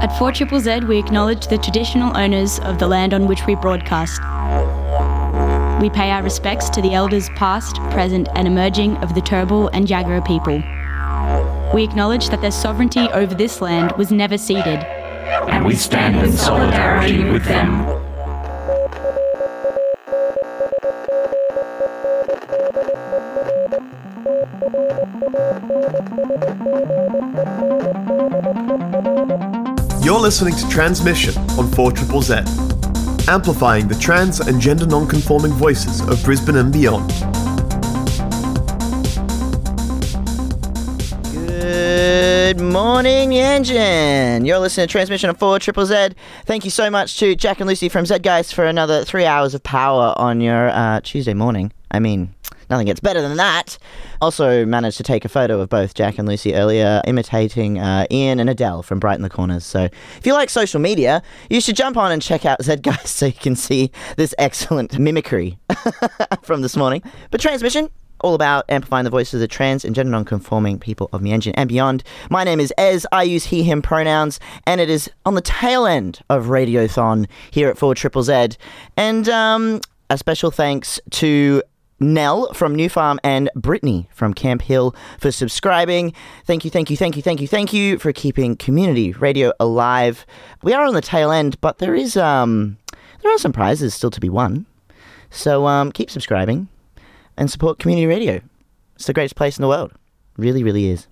At 4 Triple Z, we acknowledge the traditional owners of the land on which we broadcast. We pay our respects to the elders past, present, and emerging of the Turrbal and Jagera people. We acknowledge that their sovereignty over this land was never ceded. And we stand in solidarity with them. Listening to Transmission on 4 Triple Z, amplifying the trans and gender non-conforming voices of Brisbane and beyond. Good morning, engine. You're listening to Transmission on 4 Triple Z. Thank you so much to Jack and Lucy from Z Guys for another three hours of power on your uh, Tuesday morning. I mean, nothing gets better than that. Also, managed to take a photo of both Jack and Lucy earlier, imitating uh, Ian and Adele from Brighten the Corners. So, if you like social media, you should jump on and check out Zed Guys so you can see this excellent mimicry from this morning. But Transmission, all about amplifying the voices of the trans and gender non-conforming people of Mianjin and beyond. My name is Ez. I use he, him pronouns, and it is on the tail end of Radiothon here at 4 Triple Z. And um, a special thanks to Nell from New Farm and Brittany from Camp Hill for subscribing. Thank you, thank you, thank you, thank you, thank you for keeping community radio alive. We are on the tail end, but there is um there are some prizes still to be won. So um keep subscribing and support community radio. It's the greatest place in the world. Really, really is.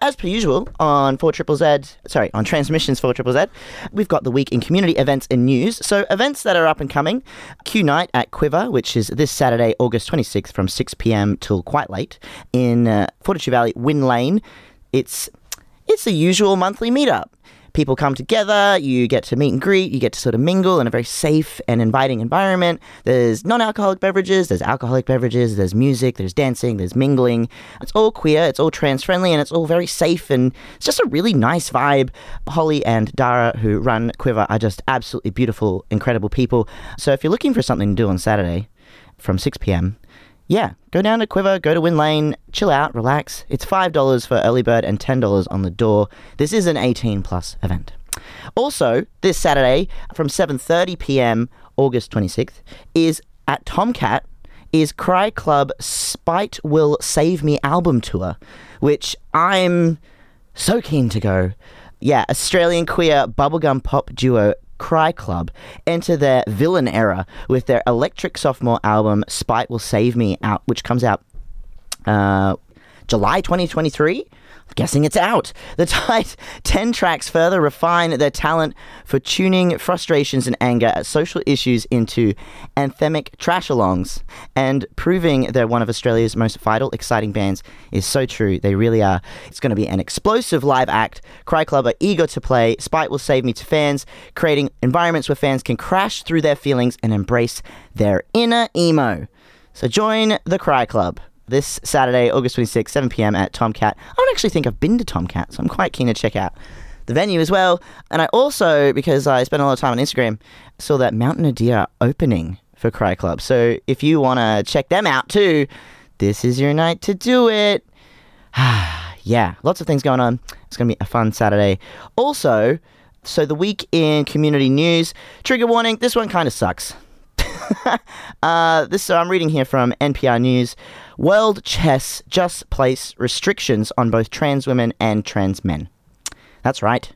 As per usual, on 4 Triple Z, sorry, on Transmissions 4 Triple Z, we've got the week in community events and news. So, events that are up and coming Q Night at Quiver, which is this Saturday, August 26th from 6 pm till quite late in uh, Fortitude Valley, Winn Lane. It's it's the usual monthly meetup. People come together, you get to meet and greet, you get to sort of mingle in a very safe and inviting environment. There's non alcoholic beverages, there's alcoholic beverages, there's music, there's dancing, there's mingling. It's all queer, it's all trans friendly, and it's all very safe, and it's just a really nice vibe. Holly and Dara, who run Quiver, are just absolutely beautiful, incredible people. So if you're looking for something to do on Saturday from 6 p.m., yeah, go down to Quiver, go to Winn Lane, chill out, relax. It's $5 for early bird and $10 on the door. This is an 18 plus event. Also, this Saturday from 7:30 p.m. August 26th is at Tomcat is Cry Club Spite Will Save Me album tour, which I'm so keen to go. Yeah, Australian queer bubblegum pop duo Cry Club enter their villain era with their electric sophomore album Spite Will Save Me out, which comes out uh, July 2023. Guessing it's out. The tight 10 tracks further refine their talent for tuning frustrations and anger at social issues into anthemic trash alongs and proving they're one of Australia's most vital, exciting bands is so true. They really are. It's going to be an explosive live act. Cry Club are eager to play. Spite will save me to fans, creating environments where fans can crash through their feelings and embrace their inner emo. So join the Cry Club this Saturday, August 26th, 7 p.m. at Tomcat. I don't actually think I've been to Tomcat, so I'm quite keen to check out the venue as well. And I also, because I spent a lot of time on Instagram, saw that Mountain Adia opening for Cry Club. So if you want to check them out too, this is your night to do it. yeah, lots of things going on. It's going to be a fun Saturday. Also, so the week in community news, trigger warning, this one kind of sucks. uh, this so I'm reading here from NPR News. World Chess just place restrictions on both trans women and trans men. That's right.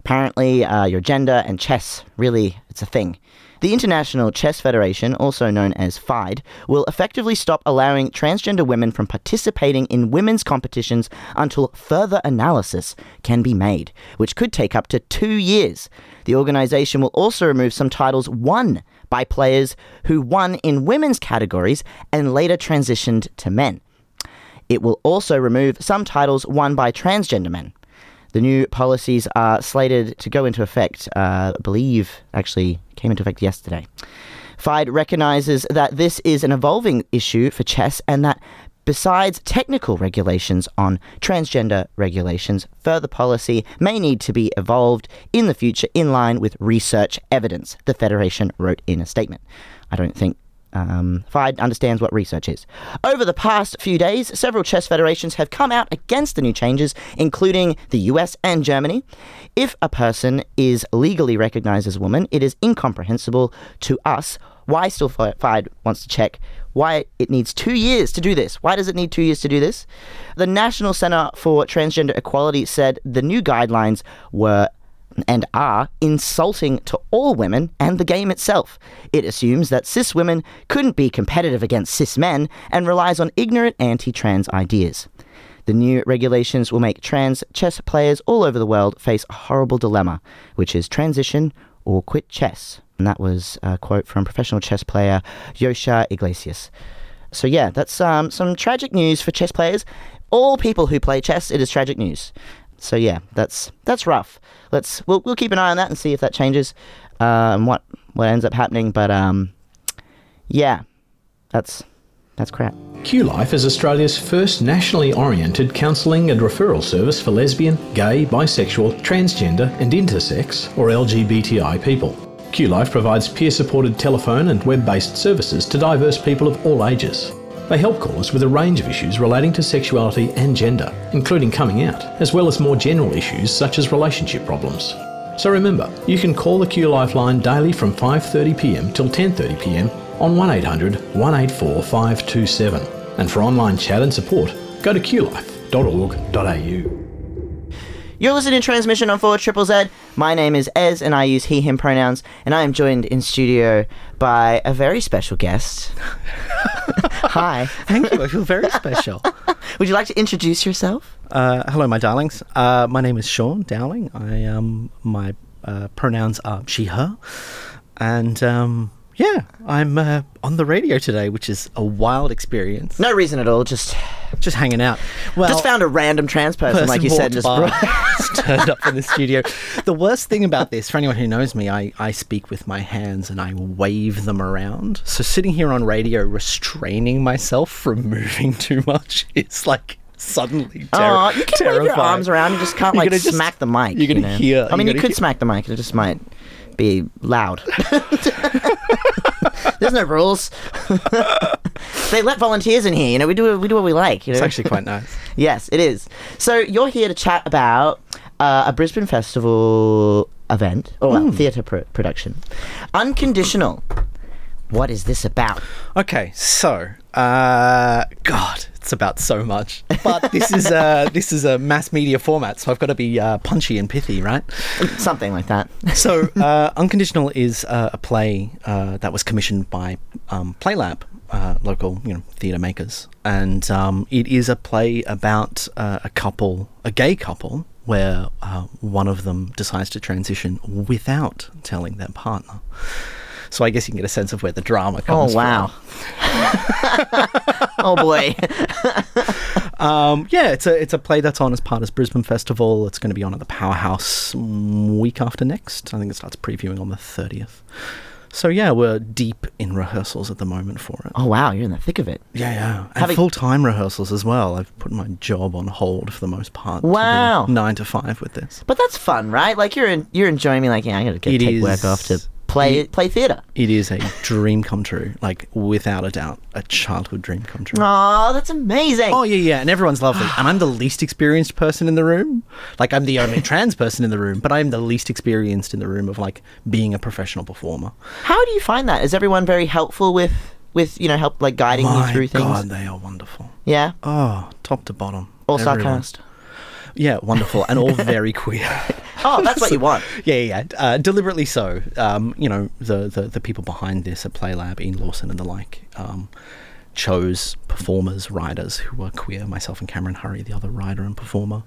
Apparently, uh, your gender and chess really it's a thing. The International Chess Federation, also known as FIDE, will effectively stop allowing transgender women from participating in women's competitions until further analysis can be made, which could take up to two years. The organization will also remove some titles won by players who won in women's categories and later transitioned to men. It will also remove some titles won by transgender men. The new policies are slated to go into effect, uh, I believe, actually came into effect yesterday. FIDE recognizes that this is an evolving issue for chess and that besides technical regulations on transgender regulations, further policy may need to be evolved in the future in line with research evidence, the Federation wrote in a statement. I don't think Um, FIDE understands what research is. Over the past few days, several chess federations have come out against the new changes, including the US and Germany. If a person is legally recognized as a woman, it is incomprehensible to us why still FIDE wants to check why it needs two years to do this. Why does it need two years to do this? The National Center for Transgender Equality said the new guidelines were and are insulting to all women and the game itself. It assumes that cis women couldn't be competitive against cis men and relies on ignorant anti trans ideas. The new regulations will make trans chess players all over the world face a horrible dilemma, which is transition or quit chess. And that was a quote from professional chess player Yosha Iglesias. So yeah, that's um, some tragic news for chess players. All people who play chess, it is tragic news. So yeah, that's that's rough. Let's we'll we'll keep an eye on that and see if that changes, uh, and what what ends up happening. But um, yeah, that's that's crap. QLife is Australia's first nationally oriented counselling and referral service for lesbian, gay, bisexual, transgender, and intersex or LGBTI people. QLife provides peer supported telephone and web based services to diverse people of all ages. They help callers with a range of issues relating to sexuality and gender, including coming out, as well as more general issues such as relationship problems. So remember, you can call the Q Lifeline daily from 5.30pm till 10.30pm on 1800 184 527. And for online chat and support, go to qlife.org.au. You're listening to Transmission on 4 Triple Z. My name is Ez, and I use he, him pronouns, and I am joined in studio by a very special guest. Hi. Thank you. I feel very special. Would you like to introduce yourself? Uh, hello, my darlings. Uh, my name is Sean Dowling. I um, my uh, pronouns are she, her, and um, yeah, I'm uh, on the radio today, which is a wild experience. No reason at all, just Just hanging out. Well, just found a random trans person, like you said, just turned up in the studio. The worst thing about this, for anyone who knows me, I, I speak with my hands and I wave them around. So sitting here on radio, restraining myself from moving too much, is like suddenly ter- Aw, you can terrifying. wave your arms around. You just can't like just- smack the mic. you're gonna you know? hear- I mean, you could hear- smack the mic. It just might be loud. There's no rules. they let volunteers in here. You know, we do we do what we like. You know? It's actually quite nice. yes, it is. So you're here to chat about uh, a Brisbane Festival event or well, theatre pro- production, Unconditional. What is this about? Okay, so uh, God, it's about so much. But this is uh, this is a mass media format, so I've got to be uh, punchy and pithy, right? Something like that. so uh, unconditional is uh, a play uh, that was commissioned by um, playlab uh, local you know theatre makers and um, it is a play about uh, a couple a gay couple where uh, one of them decides to transition without telling their partner so I guess you can get a sense of where the drama comes from. Oh wow. oh boy. Um, yeah, it's a it's a play that's on as part of Brisbane Festival. It's going to be on at the Powerhouse week after next. I think it starts previewing on the thirtieth. So yeah, we're deep in rehearsals at the moment for it. Oh wow, you're in the thick of it. Yeah, yeah. And Having- full time rehearsals as well. I've put my job on hold for the most part. to Wow. Nine to five with this. But that's fun, right? Like you're in, you're enjoying me. Like yeah, I gotta get It take work off to is- play it- play theatre. It is a dream come true. Like without a doubt, a childhood dream come true. Oh, that's amazing. Oh yeah, yeah, and everyone's lovely. and I'm the least experienced person in the room. Like I'm the only trans person in the room, but I'm the least experienced in the room of like being a professional performer. How do you find that? Is everyone very helpful with with you know help like guiding My you through things? God, they are wonderful. Yeah, Oh, top to bottom. all Everyone. sarcast. Yeah, wonderful, and all very queer. Oh, that's what you want. Yeah, yeah, yeah. Uh, deliberately so. Um, you know, the, the the people behind this at Playlab, Ian Lawson and the like, um, chose performers, writers who were queer. Myself and Cameron Hurry, the other writer and performer,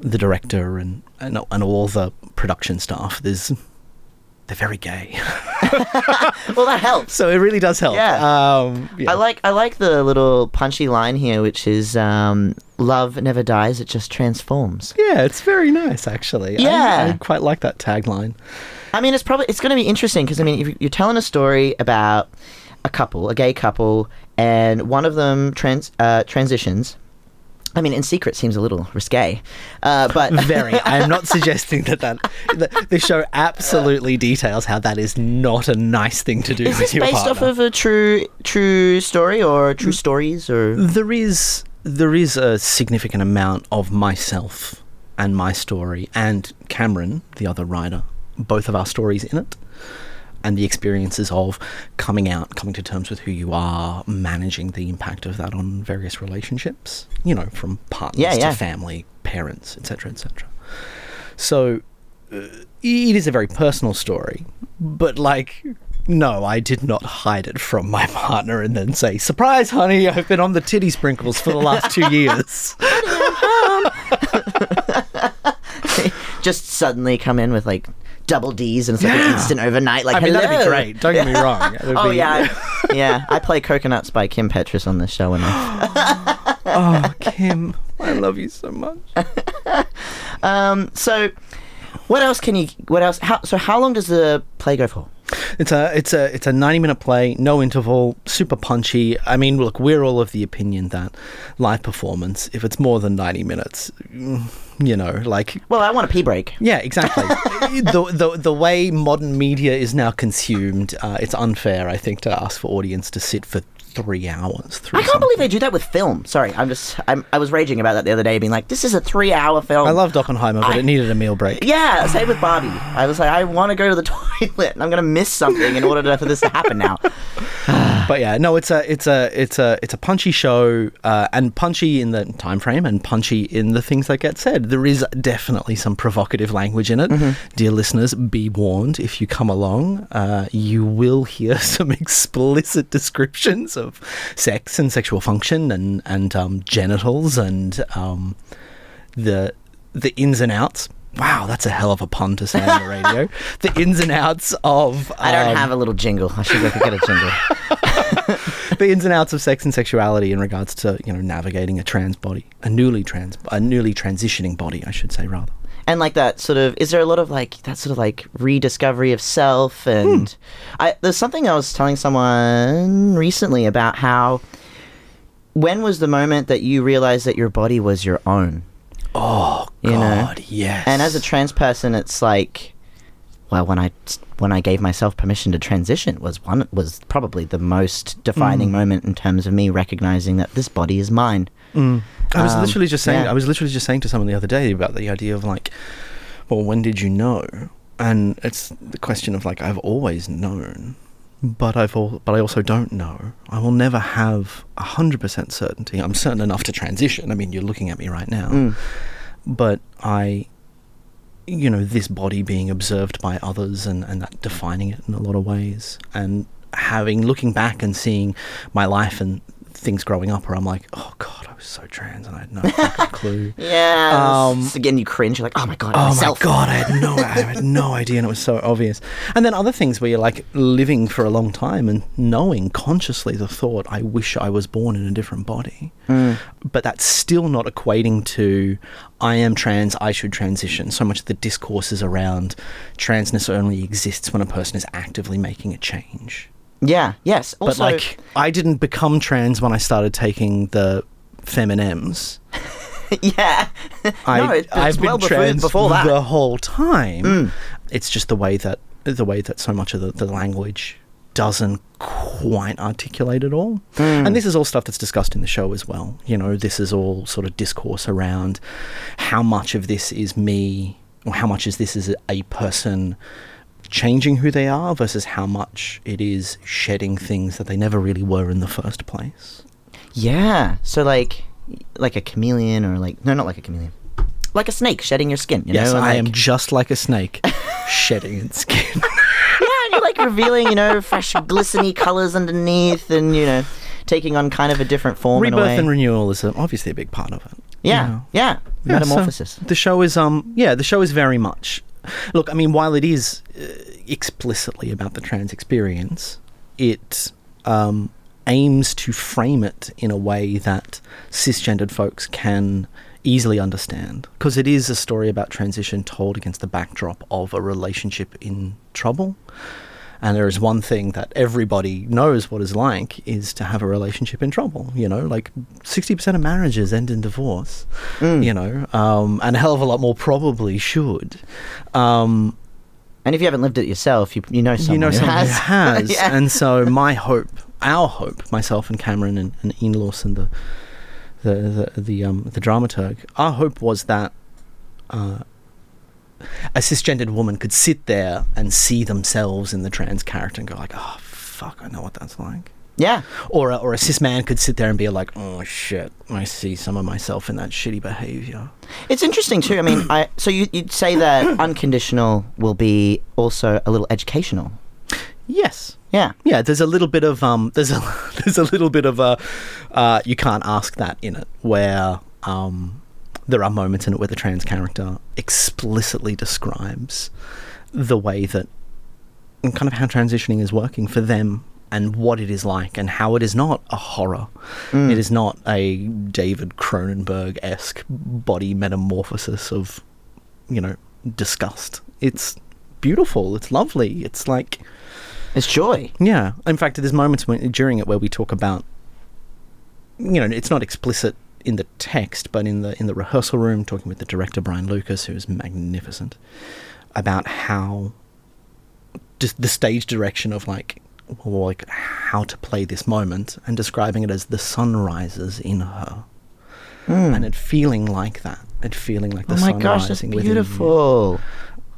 the director, and and, and all the production staff. There's they're very gay, Well, that helps. so it really does help. Yeah. Um, yeah. I like I like the little punchy line here, which is um, "Love never dies; it just transforms." Yeah, it's very nice actually. I- Yeah. I, quite like that tagline. I mean, it's probably it's going to be interesting because I mean, if you're telling a story about a couple, a gay couple, and one of them trans uh, transitions, I mean, in secret seems a little risque, uh, but Very. I am not suggesting that that the, the show absolutely details how that is not a nice thing to do is this based partner. off of a true true story or true stories or? There is there is a significant amount of myself and my story and Cameron, the other writer, both of our stories in it. And the experiences of coming out, coming to terms with who you are, managing the impact of that on various relationships, you know, from partners Yeah, yeah. to family, parents, etc., etc. So uh, it is a very personal story, but like, no, I did not hide it from my partner and then say, "Surprise, honey, I've been on the titty sprinkles for the last two years." just suddenly come in with like double D's and it's like an instant overnight. Like, I mean, that'd be great. Don't get me wrong. Oh be- yeah, I- yeah. I play Coconuts by Kim Petras on this show, and I, oh, Kim, I love you so much. um. So, what else can you? What else? How? So, how long does the play go for? It's a it's a it's a ninety minute play, no interval, super punchy. I mean, look, we're all of the opinion that live performance, if it's more than ninety minutes, mm, you know, like Well, I want a pee break. yeah, exactly. the, the the way modern media is now consumed, uh, it's unfair, I think, to ask for audience to sit for three hours. Through I can't believe they do that with film. Sorry, I'm just. I'm, I was raging about that the other day, being like, "This is a three-hour film." I loved Oppenheimer, but it needed a meal break. Yeah, same with Barbie. I was like, I want to go to the toilet, and I'm gonna miss something in order to, for this to happen now. But yeah, no, it's a it's a it's a it's a punchy show, uh, and punchy in the time frame, and punchy in the things that get said. There is definitely some provocative language in it. Dear listeners, be warned: if you come along, uh, you will hear some explicit descriptions of sex and sexual function, and and um, genitals, and um, the the ins and outs. Wow, that's a hell of a pun to say on the radio. the ins and outs of I don't um, have a little jingle. I should go get a jingle. the ins and outs of sex and sexuality in regards to you know navigating a trans body, a newly trans, a newly transitioning body, I should say rather. And like that sort of is there a lot of like that sort of like rediscovery of self and Hmm. I there's something I was telling someone recently about how when was the moment that you realized that your body was your own? Oh You know? God, yes. And as a trans person, it's like, well, when I when I gave myself permission to transition was one was probably the most defining Hmm. moment in terms of me recognizing that this body is mine. I was um, literally just saying. yeah. I was literally just saying to someone the other day about the idea of like, well, when did you know? And it's the question of like, I've always known, but I've all, but I also don't know. I will never have a hundred percent certainty. I'm certain enough to transition. I mean, you're looking at me right now, Mm. but I, you know, this body being observed by others and and that defining it in a lot of ways, and having looking back and seeing my life and things growing up where I'm like, oh god, I was so trans and I had no fucking clue. Yeah. Um, again, you cringe. You're like, oh my god, Oh myself. my god, I had no, I had no idea, and it was so obvious. And then other things where you're like living for a long time and knowing consciously the thought, I wish I was born in a different body, but that's still not equating to I am trans, I should transition. So much of the discourse is around transness only exists when a person is actively making a change. Yeah. Yes. Also, But like, I didn't become trans when I started taking the Feminems. yeah. I, no, it, I've been well trans before that. Mm. the whole time. It's just the way that the way that so much of the, the language doesn't quite articulate it all. Mm. And this is all stuff that's discussed in the show as well. You know, this is all sort of discourse around how much of this is me, or how much is this is a person changing who they are versus how much it is shedding things that they never really were in the first place. Yeah. So like, like a chameleon, or like no, not like a chameleon, like a snake shedding your skin. You yes, know, I am just like a snake, shedding its skin. Yeah, and you're like revealing, you know, fresh, glistening colors underneath, and you know, taking on kind of a different form. in a Rebirth way. and renewal is obviously a big part of it. yeah, you know. yeah, Yeah, so metamorphosis. the show is um yeah, the show is very much Look, I mean while it is uh, explicitly about the trans experience, it um aims to frame it in a way that cisgendered folks can easily understand. Because it is a story about transition told against the backdrop of a relationship in trouble And there is one thing that everybody knows what is like is to have a relationship in trouble. You know, like 60% of marriages end in divorce, you know, um, and a hell of a lot more probably should. Um, And if you haven't lived it yourself, you you know someone you know someone has. who has. Yeah. And so my hope, our hope, myself and Cameron and, and Ian Lawson, the the the, the um the dramaturg, our hope was that uh, a cisgendered woman could sit there and see themselves in the trans character and go like, oh fuck, I know what that's like. yeah. Or a, or a cis man could sit there and be like, oh shit, I see some of myself in that shitty behavior. It's interesting too. I mean, I so you, you'd say that unconditional will be also a little educational. Yes. Yeah. Yeah, there's a little bit of um, there's a there's a little bit of a uh, you can't ask that in it where um, there are moments in it where the trans character explicitly describes the way that and kind of how transitioning is working for them and what it is like and how it is not a horror. Mm. It is not a David Cronenberg esque body metamorphosis of you know disgust. It's beautiful. It's lovely. It's like It's joy. yeah. In fact, there's moments when, during it where we talk about, you know, it's not explicit in the text, but in the in the rehearsal room, talking with the director Brian Lucas, who is magnificent, about how just the stage direction of like, well, like how to play this moment, and describing it as the sun rises in her, and it feeling like that, it feeling like the oh my sun gosh, that's rising you. beautiful.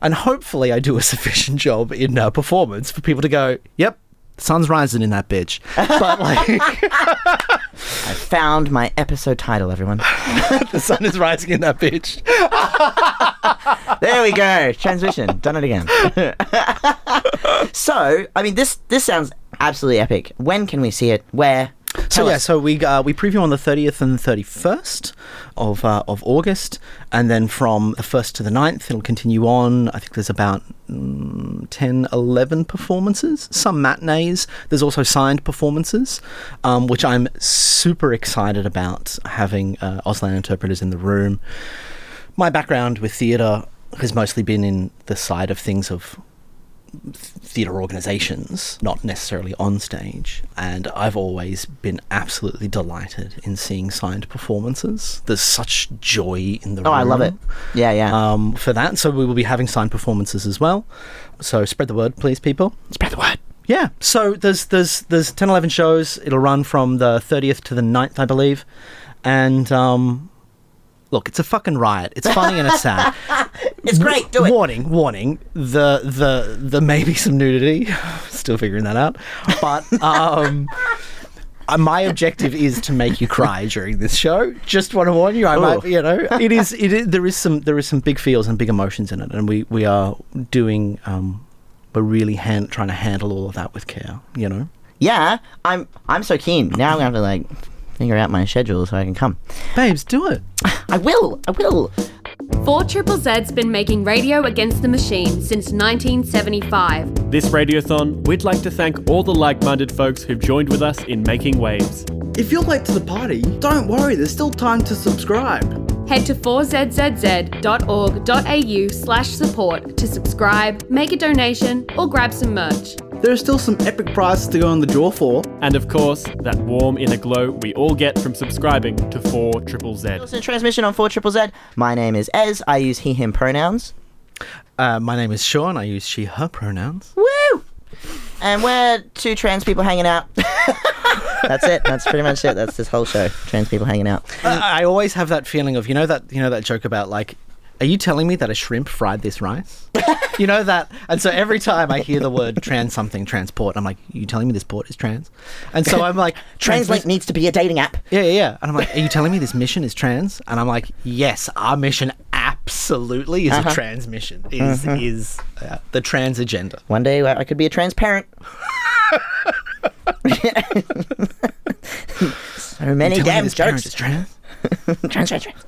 and hopefully I do a sufficient job in uh, performance for people to go, "Yep, the sun's rising in that bitch." But like, I found my episode title, everyone. the sun is rising in that bitch. there we go. Transmission. Done it again. so, I mean, this this sounds absolutely epic. When can we see it? Where? So Tell yeah, us. so we uh, we preview on the thirtieth and thirty first of uh, of August, and then from the first to the 9th, it'll continue on. I think there's about mm, 10, 11 performances, some matinees. There's also signed performances, um, which I'm super excited about having uh, Auslan interpreters in the room. My background with theatre has mostly been in the side of things of theatre organisations, not necessarily on stage. And I've always been absolutely delighted in seeing signed performances. There's such joy in the Oh, room. I love it. Yeah, yeah. Um, for that, so we will be having signed performances as well. So spread the word, please, people. Spread the word. Yeah. So there's there's there's 10, 11 shows. It'll run from the 30th to the 9th, I believe. And um, look, it's a fucking riot. It's funny and it's sad. It's great. Do it. Warning, warning. The the the maybe some nudity. Still figuring that out. But um uh, my objective is to make you cry during this show. Just want to warn you, I might, you know, it is, it is, there is some, there is some big feels and big emotions in it, and we, we are doing, um, we're really hand, trying to handle all of that with care, you know. Yeah, I'm. I'm so keen. Now I'm gonna have to like figure out my schedule so I can come. Babes, do it. I will. I will. 4 Triple Z's been making radio against the machine since 1975. This radiothon, we'd like to thank all the like minded folks who've joined with us in making waves. If you're late to the party, don't worry, there's still time to subscribe. Head to 4zzz.org.au slash support to subscribe, make a donation, or grab some merch. There are still some epic prizes to go on the draw for. And of course, that warm inner glow we all get from subscribing to 4 Triple Z. Listen to transmission on 4 Triple Z. My name is Ez. I use he, him pronouns. Uh, my name is Sean. I use she, her pronouns. Woo! And we're two trans people hanging out. That's it. That's pretty much it. That's this whole show. Trans people hanging out. I I always have that feeling of you know that you know that joke about like, are you telling me that a shrimp fried this rice? you know that, and so every time I hear the word trans something transport, I'm like, you telling me this port is trans? And so I'm like, Translate transmi- needs to be a dating app. Yeah, yeah, yeah. And I'm like, are you telling me this mission is trans? And I'm like, yes, our mission absolutely is Uh-huh. a transmission. Is is uh, the trans agenda. One day I I could be a transparent. so many You telling me damn jokes. trans? trans, trans, trans.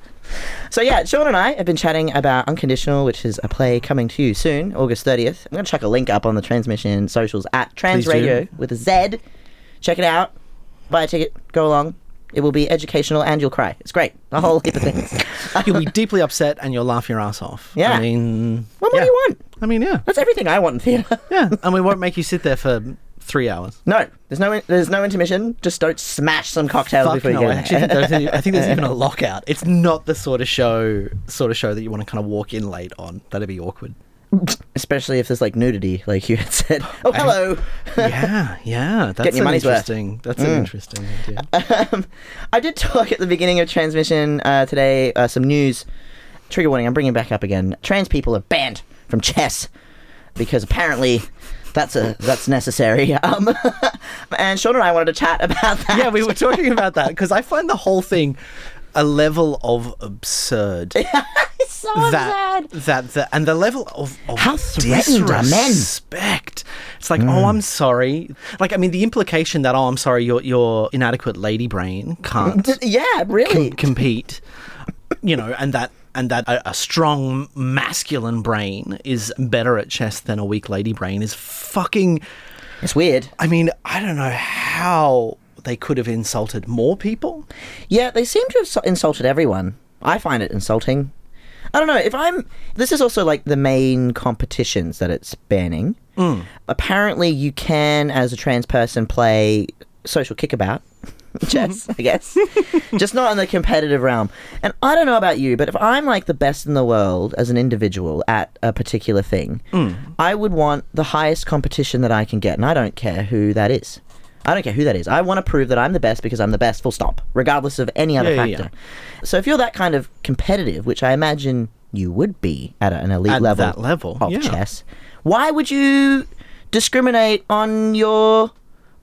So yeah, Sean and I have been chatting about Unconditional, which is a play coming to you soon, August 30th. I'm going to chuck a link up on the transmission socials at Trans Radio with a Z. Check it out. Buy a ticket. Go along. It will be educational and you'll cry. It's great. A whole heap of things. You'll be deeply upset and you'll laugh your ass off. Yeah. I mean, What more yeah. do you want? I mean, yeah, That's everything I want in theatre. yeah, and we won't make you sit there for three hours. no, there's no there's no intermission. Just don't smash some cocktails Fuck before no, you I get actually there. there's, I think there's even a lockout. It's not the sort of show, sort of show that you want to kind of walk in late on. That'd be awkward. Especially if there's like nudity, like you had said. Oh, hello. yeah, yeah, that's Getting your an money's worth. interesting. That's an Mm. interesting idea. um, I did talk at the beginning of transmission uh, today. Uh, some news. Trigger warning. I'm bringing it back up again. Trans people are banned from chess because apparently that's a that's necessary. Um, and Sean and I wanted to chat about that. yeah, we were talking about that because I find the whole thing a level of absurd. it's so that, sad. that that and the level of, of How threatened are men? disrespect. It's like, oh, I'm sorry. Like, I mean, the implication that oh, I'm sorry, your your inadequate lady brain can't Yeah, really. com- compete. You know, and that and that a, a strong masculine brain is better at chess than a weak lady brain is fucking. it's weird. I mean, I don't know how they could have insulted more people. Yeah, they seem to have insulted everyone. I find it insulting. I don't know if I'm. This is also like the main competitions that it's banning. Hmm. Apparently, you can, as a trans person, play social kickabout chess. I guess, just not in the competitive realm. And I don't know about you, but if I'm like the best in the world as an individual at a particular thing, hmm. I would want the highest competition that I can get, and I don't care who that is. I don't care who that is. I want to prove that I'm the best because I'm the best, full stop, regardless of any other Yeah, yeah, factor. So if you're that kind of competitive, which I imagine you would be at an elite At level, that level, of yeah. chess, why would you discriminate on your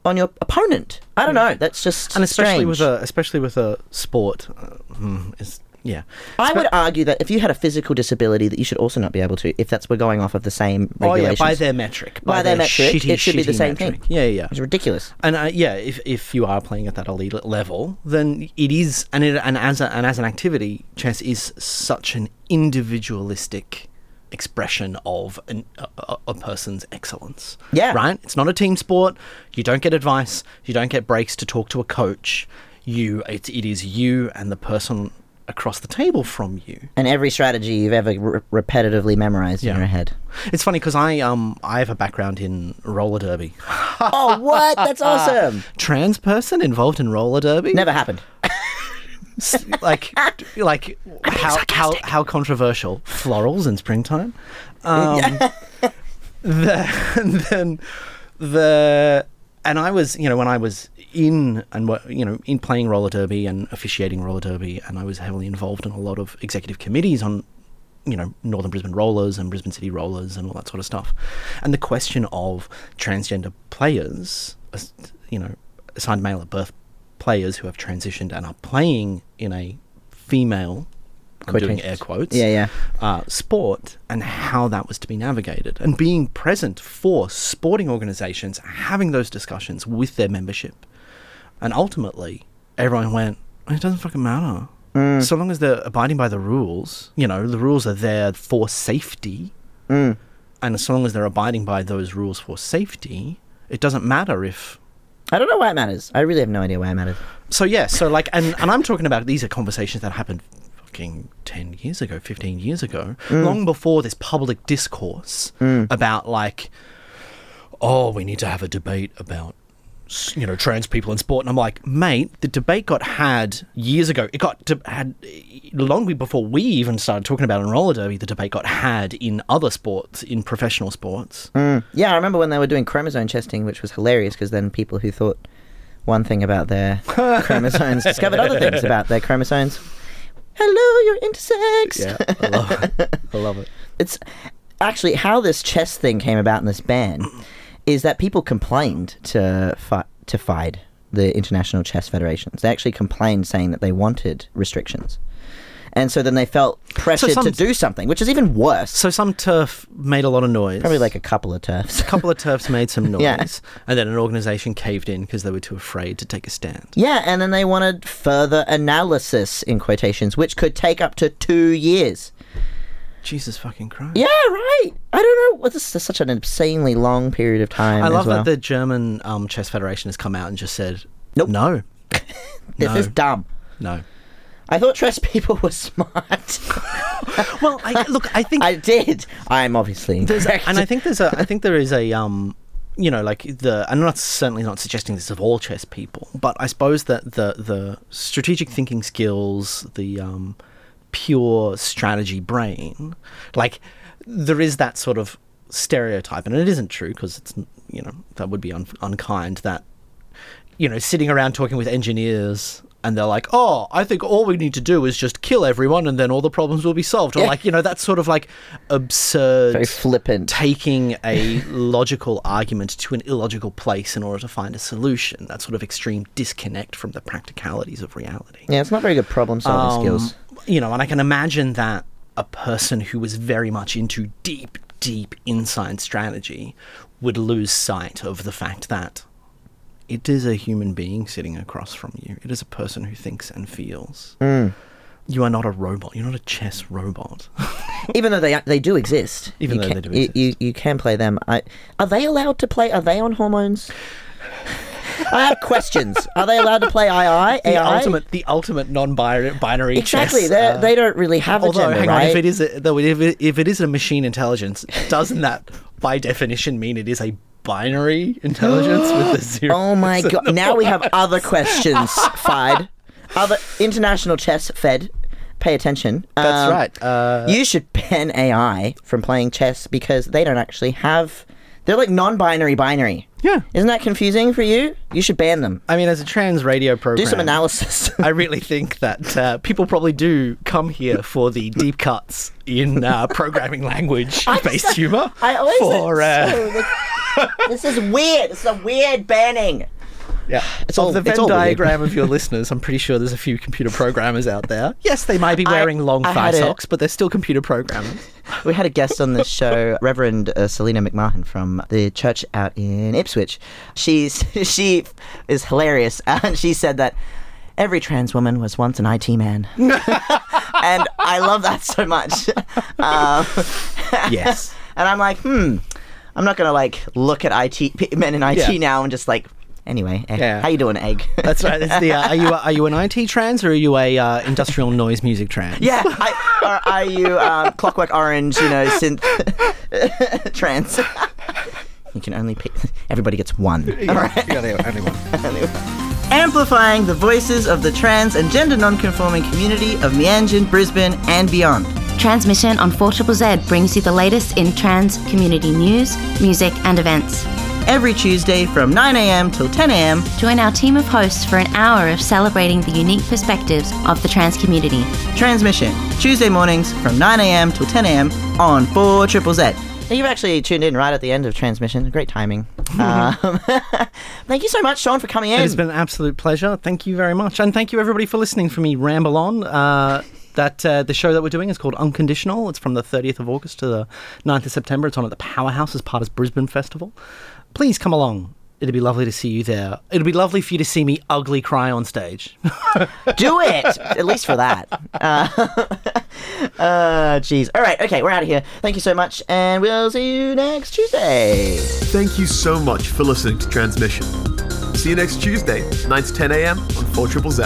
on your opponent? I don't know. That's just and especially strange. with a especially with a sport uh, hmm, is yeah I would argue that if you had a physical disability, that you should also not be able to, if that's we're going off of the same oh regulations. yeah by their metric By their metric, shitty, it should be the same metric. thing. yeah yeah It's ridiculous. and uh, yeah if, if you are playing at that elite level then it is and it, and as a, and as an activity chess is such an individualistic expression of an, a, a- person's excellence Yeah. right it's not a team sport you don't get advice you don't get breaks to talk to a coach you it, it is you and the person across the table from you And every strategy you've ever re- repetitively memorized in your head. It's funny because I um I have a background in roller derby. oh, what? That's awesome. Trans person involved in roller derby. Never happened. Like like how how how controversial florals in springtime. Um, the, and then the and I was you know when I was in and you know in playing roller derby and officiating roller derby and I was heavily involved in a lot of executive committees on you know Northern Brisbane Rollers and Brisbane City Rollers and all that sort of stuff, and the question of transgender players, you know, assigned male at birth players who have transitioned and are playing in a female. I'm doing air quotes. Yeah, yeah. Uh, sport and how that was to be navigated, and being present for sporting organisations, having those discussions with their membership, and ultimately, everyone went, "It doesn't fucking matter." So long as they're abiding by the rules, you know, the rules are there for safety. Mm. And so long as they're abiding by those rules for safety, it doesn't matter if. I don't know why it matters. I really have no idea why it matters. So, yeah, so like, and, and I'm talking about these are conversations that happened fucking 10 years ago, 15 years ago, mm. long before this public discourse mm. about like, oh, we need to have a debate about you know trans people in sport. And i'm like mate the debate got had years ago. It got de- had long before we even started talking about it in roller derby the debate got had in other sports in professional sports. Mm. Yeah, I remember when they were doing chromosome testing, which was hilarious because then people who thought one thing about their chromosomes discovered other things about their chromosomes. Hello, you're intersex. yeah i love it. I love it. It's actually how this chess thing came about in this ban is that people complained to fi- to FIDE, the International Chess Federations. They actually complained saying that they wanted restrictions. And so then they felt pressured some- to do something, which is even worse. so some turf made a lot of noise Probably like a couple of turfs. a couple of turfs made some noise Yeah. and then an organization caved in because they were too afraid to take a stand Yeah, and then they wanted further analysis in quotations, which could take up to two years. Jesus fucking christ Yeah, right. I don't know. This is such an insanely long period of time. I love well. that the German um, chess federation has come out and just said, Nope. no, This no. is dumb. no." I thought chess people were smart. well, I, look, I think I did. I'm obviously there's a, and I think there's a I think there is a um you know like the I'm not certainly not suggesting this of all chess people, but I suppose that the the strategic thinking skills, the um pure strategy brain, like there is that sort of stereotype, and it isn't true because it's you know that would be un- unkind that you know sitting around talking with engineers and they're like, "Oh, I think all we need to do is just kill everyone, and then all the problems will be solved." Or Yeah. like, you know, that sort of like absurd, Very flippant. taking a logical argument to an illogical place in order to find a solution. That sort of extreme disconnect from the practicalities of reality. yeah, it's not very good problem solving Um, skills. You know, and I can imagine that a person who was very much into deep, deep inside strategy would lose sight of the fact that it is a human being sitting across from you. It is a person who thinks and feels. Mm. You are not a robot. You're not a chess robot. Even though they they do exist. Even you though can, they do you, exist. You, you can play them. I, are they allowed to play? Are they on hormones? I have questions. Are they allowed to play II? the AI? ultimate, the ultimate non-binary binary Exactly. chess. They uh, they don't really have a Although, gender, hang right? on, if it is a, though, if it, if it is a machine intelligence, doesn't that by definition mean it is a binary intelligence with a zero? Oh my god! Now we have other questions, Fide. Other international chess fed. Pay attention. That's Um, right. Uh, you should ban AI from playing chess because they don't actually have. They're like non-binary binary. Yeah. Isn't that confusing for you? You should ban them. I mean, as a trans radio program, Do some analysis. I really think that uh, people probably do come here for the deep cuts in uh, programming language based humor. I always for uh, so, like, this is weird. This is a weird banning. Yeah, It's of all- the Venn all diagram of your listeners. I'm pretty sure there's a few computer programmers out there. Yes, they might be I- wearing long I thigh had a- socks, but they're still computer programmers. We had a guest on the show, Reverend uh, Selena McMahon from the church out in Ipswich. She's she is hilarious, and she said that every trans woman was once an IT man, and I love that so much. Um, Yes. and I'm like, hmm, I'm not gonna like look at IT men in IT Yeah. now and just like, anyway, egg, Yeah. how you doing, egg? That's right. It's the, uh, are you are you an IT trans or are you a uh, industrial noise music trans? Yeah, I, or are you um, Clockwork Orange? You know, synth trans. you can only pick. Everybody gets one. Yeah, All right. Only one. Amplifying the voices of the trans and gender non-conforming community of Mianjin, Brisbane, and beyond. Transmission on 4 Z brings you the latest in trans community news, music, and events. Every Tuesday from 9 a.m. till 10 a.m. Join our team of hosts for an hour of celebrating the unique perspectives of the trans community. Transmission Tuesday mornings from 9 a.m. till 10 a.m. on 4 Triple Z. You've actually tuned in right at the end of transmission. Great timing. um, thank you so much, Sean, for coming in. It has been an absolute pleasure. Thank you very much, and thank you everybody for listening for me ramble on. Uh, that uh, the show that we're doing is called Unconditional. It's from the 30th of August to the 9th of September. It's on at the Powerhouse as part of Brisbane Festival. Please come along. It'd be lovely to see you there. It'd be lovely for you to see me ugly cry on stage. Do it, at least for that. Uh, uh, jeez. All right, okay, we're out of here. Thank you so much, and we'll see you next Tuesday. Thank you so much for listening to Transmission. See you next Tuesday, 9 to 10 a.m. on 4 Triple Z.